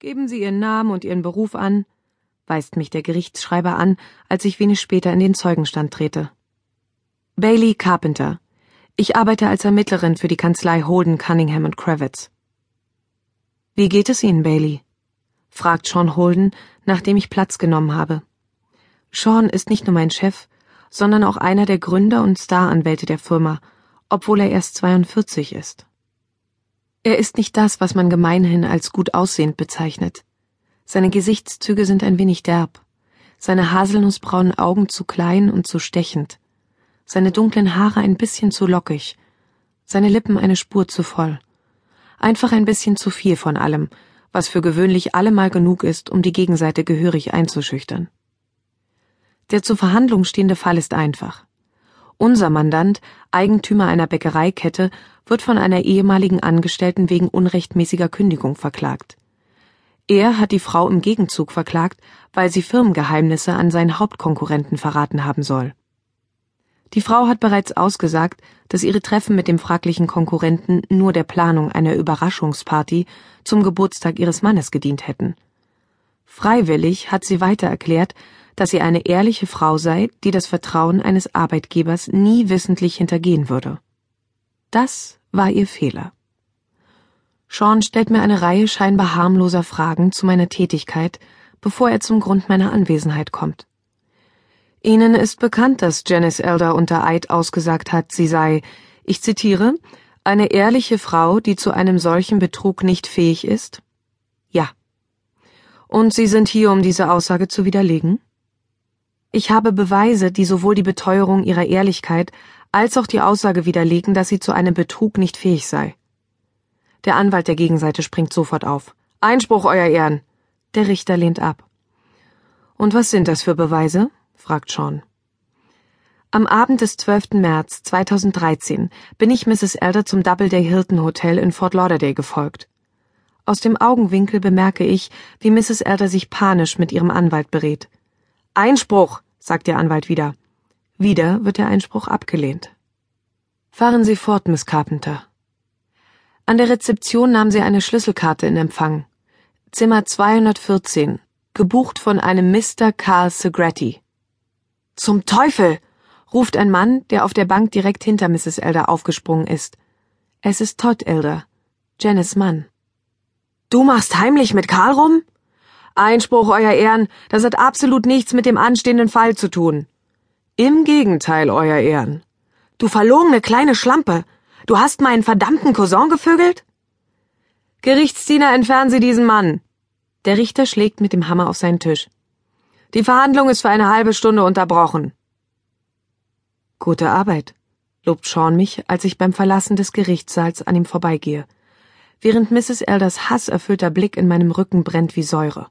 Geben Sie Ihren Namen und Ihren Beruf an, weist mich der Gerichtsschreiber an, als ich wenig später in den Zeugenstand trete. Bailey Carpenter. Ich arbeite als Ermittlerin für die Kanzlei Holden, Cunningham und Kravitz. Wie geht es Ihnen, Bailey? fragt Sean Holden, nachdem ich Platz genommen habe. Sean ist nicht nur mein Chef, sondern auch einer der Gründer und Staranwälte der Firma, obwohl er erst 42 ist. Er ist nicht das, was man gemeinhin als gut aussehend bezeichnet. Seine Gesichtszüge sind ein wenig derb, seine haselnussbraunen Augen zu klein und zu stechend, seine dunklen Haare ein bisschen zu lockig, seine Lippen eine Spur zu voll. Einfach ein bisschen zu viel von allem, was für gewöhnlich allemal genug ist, um die Gegenseite gehörig einzuschüchtern. Der zur Verhandlung stehende Fall ist einfach. Unser Mandant, Eigentümer einer Bäckereikette, wird von einer ehemaligen Angestellten wegen unrechtmäßiger Kündigung verklagt. Er hat die Frau im Gegenzug verklagt, weil sie Firmengeheimnisse an seinen Hauptkonkurrenten verraten haben soll. Die Frau hat bereits ausgesagt, dass ihre Treffen mit dem fraglichen Konkurrenten nur der Planung einer Überraschungsparty zum Geburtstag ihres Mannes gedient hätten. Freiwillig hat sie weiter erklärt, dass sie eine ehrliche Frau sei, die das Vertrauen eines Arbeitgebers nie wissentlich hintergehen würde. Das war ihr Fehler. Sean stellt mir eine Reihe scheinbar harmloser Fragen zu meiner Tätigkeit, bevor er zum Grund meiner Anwesenheit kommt. Ihnen ist bekannt, dass Janice Elder unter Eid ausgesagt hat, sie sei, ich zitiere, eine ehrliche Frau, die zu einem solchen Betrug nicht fähig ist? Ja. Und Sie sind hier, um diese Aussage zu widerlegen? Ich habe Beweise, die sowohl die Beteuerung ihrer Ehrlichkeit als auch die Aussage widerlegen, dass sie zu einem Betrug nicht fähig sei. Der Anwalt der Gegenseite springt sofort auf. Einspruch, Euer Ehren. Der Richter lehnt ab. Und was sind das für Beweise? fragt Sean. Am Abend des 12. März 2013 bin ich Mrs. Elder zum Doubleday Hilton Hotel in Fort Lauderdale gefolgt. Aus dem Augenwinkel bemerke ich, wie Mrs. Elder sich panisch mit ihrem Anwalt berät. Einspruch, sagt der Anwalt wieder. Wieder wird der Einspruch abgelehnt. Fahren Sie fort, Miss Carpenter. An der Rezeption nahm sie eine Schlüsselkarte in Empfang. Zimmer 214, gebucht von einem Mr. Carl Segretti. Zum Teufel! ruft ein Mann, der auf der Bank direkt hinter Mrs. Elder aufgesprungen ist. Es ist Todd Elder, Janice Mann. Du machst heimlich mit Karl rum? Einspruch, Euer Ehren, das hat absolut nichts mit dem anstehenden Fall zu tun. Im Gegenteil, Euer Ehren. Du verlogene kleine Schlampe. Du hast meinen verdammten Cousin gevögelt? Gerichtsdiener, entfernen Sie diesen Mann. Der Richter schlägt mit dem Hammer auf seinen Tisch. Die Verhandlung ist für eine halbe Stunde unterbrochen. Gute Arbeit, lobt Sean mich, als ich beim Verlassen des Gerichtssaals an ihm vorbeigehe, während Mrs. Elders hasserfüllter Blick in meinem Rücken brennt wie Säure.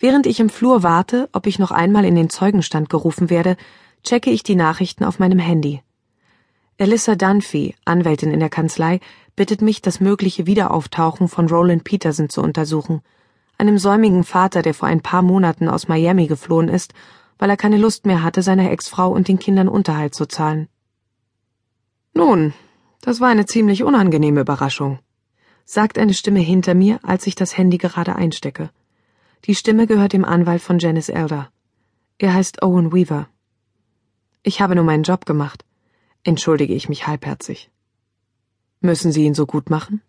Während ich im Flur warte, ob ich noch einmal in den Zeugenstand gerufen werde, checke ich die Nachrichten auf meinem Handy. Alyssa Dunphy, Anwältin in der Kanzlei, bittet mich, das mögliche Wiederauftauchen von Roland Peterson zu untersuchen, einem säumigen Vater, der vor ein paar Monaten aus Miami geflohen ist, weil er keine Lust mehr hatte, seiner Ex-Frau und den Kindern Unterhalt zu zahlen. Nun, das war eine ziemlich unangenehme Überraschung, sagt eine Stimme hinter mir, als ich das Handy gerade einstecke. Die Stimme gehört dem Anwalt von Janice Elder. Er heißt Owen Weaver. Ich habe nur meinen Job gemacht, entschuldige ich mich halbherzig. Müssen Sie ihn so gut machen?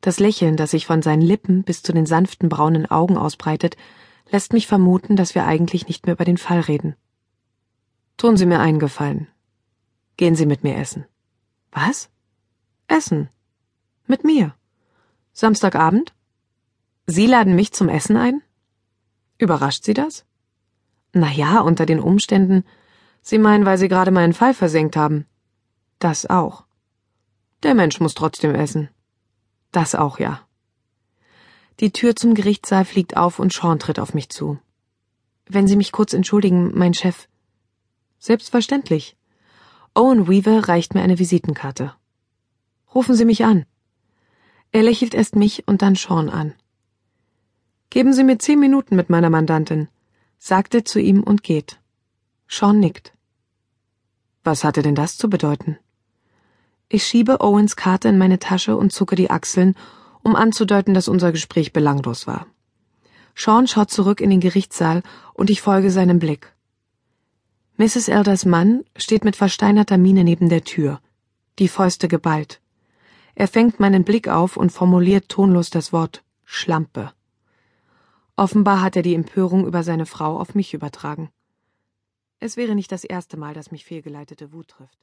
Das Lächeln, das sich von seinen Lippen bis zu den sanften braunen Augen ausbreitet, lässt mich vermuten, dass wir eigentlich nicht mehr über den Fall reden. Tun Sie mir einen Gefallen. Gehen Sie mit mir essen. Was? Essen. Mit mir. Samstagabend? Sie laden mich zum Essen ein? Überrascht Sie das? Na ja, unter den Umständen. Sie meinen, weil Sie gerade meinen Fall versenkt haben. Das auch. Der Mensch muss trotzdem essen. Das auch, ja. Die Tür zum Gerichtssaal fliegt auf und Sean tritt auf mich zu. Wenn Sie mich kurz entschuldigen, mein Chef. Selbstverständlich. Owen Weaver reicht mir eine Visitenkarte. Rufen Sie mich an. Er lächelt erst mich und dann Sean an. Geben Sie mir zehn Minuten mit meiner Mandantin, sagt er zu ihm und geht. Sean nickt. Was hatte denn das zu bedeuten? Ich schiebe Owens Karte in meine Tasche und zucke die Achseln, um anzudeuten, dass unser Gespräch belanglos war. Sean schaut zurück in den Gerichtssaal und ich folge seinem Blick. Mrs. Elders Mann steht mit versteinerter Miene neben der Tür, die Fäuste geballt. Er fängt meinen Blick auf und formuliert tonlos das Wort Schlampe. Offenbar hat er die Empörung über seine Frau auf mich übertragen. Es wäre nicht das erste Mal, dass mich fehlgeleitete Wut trifft.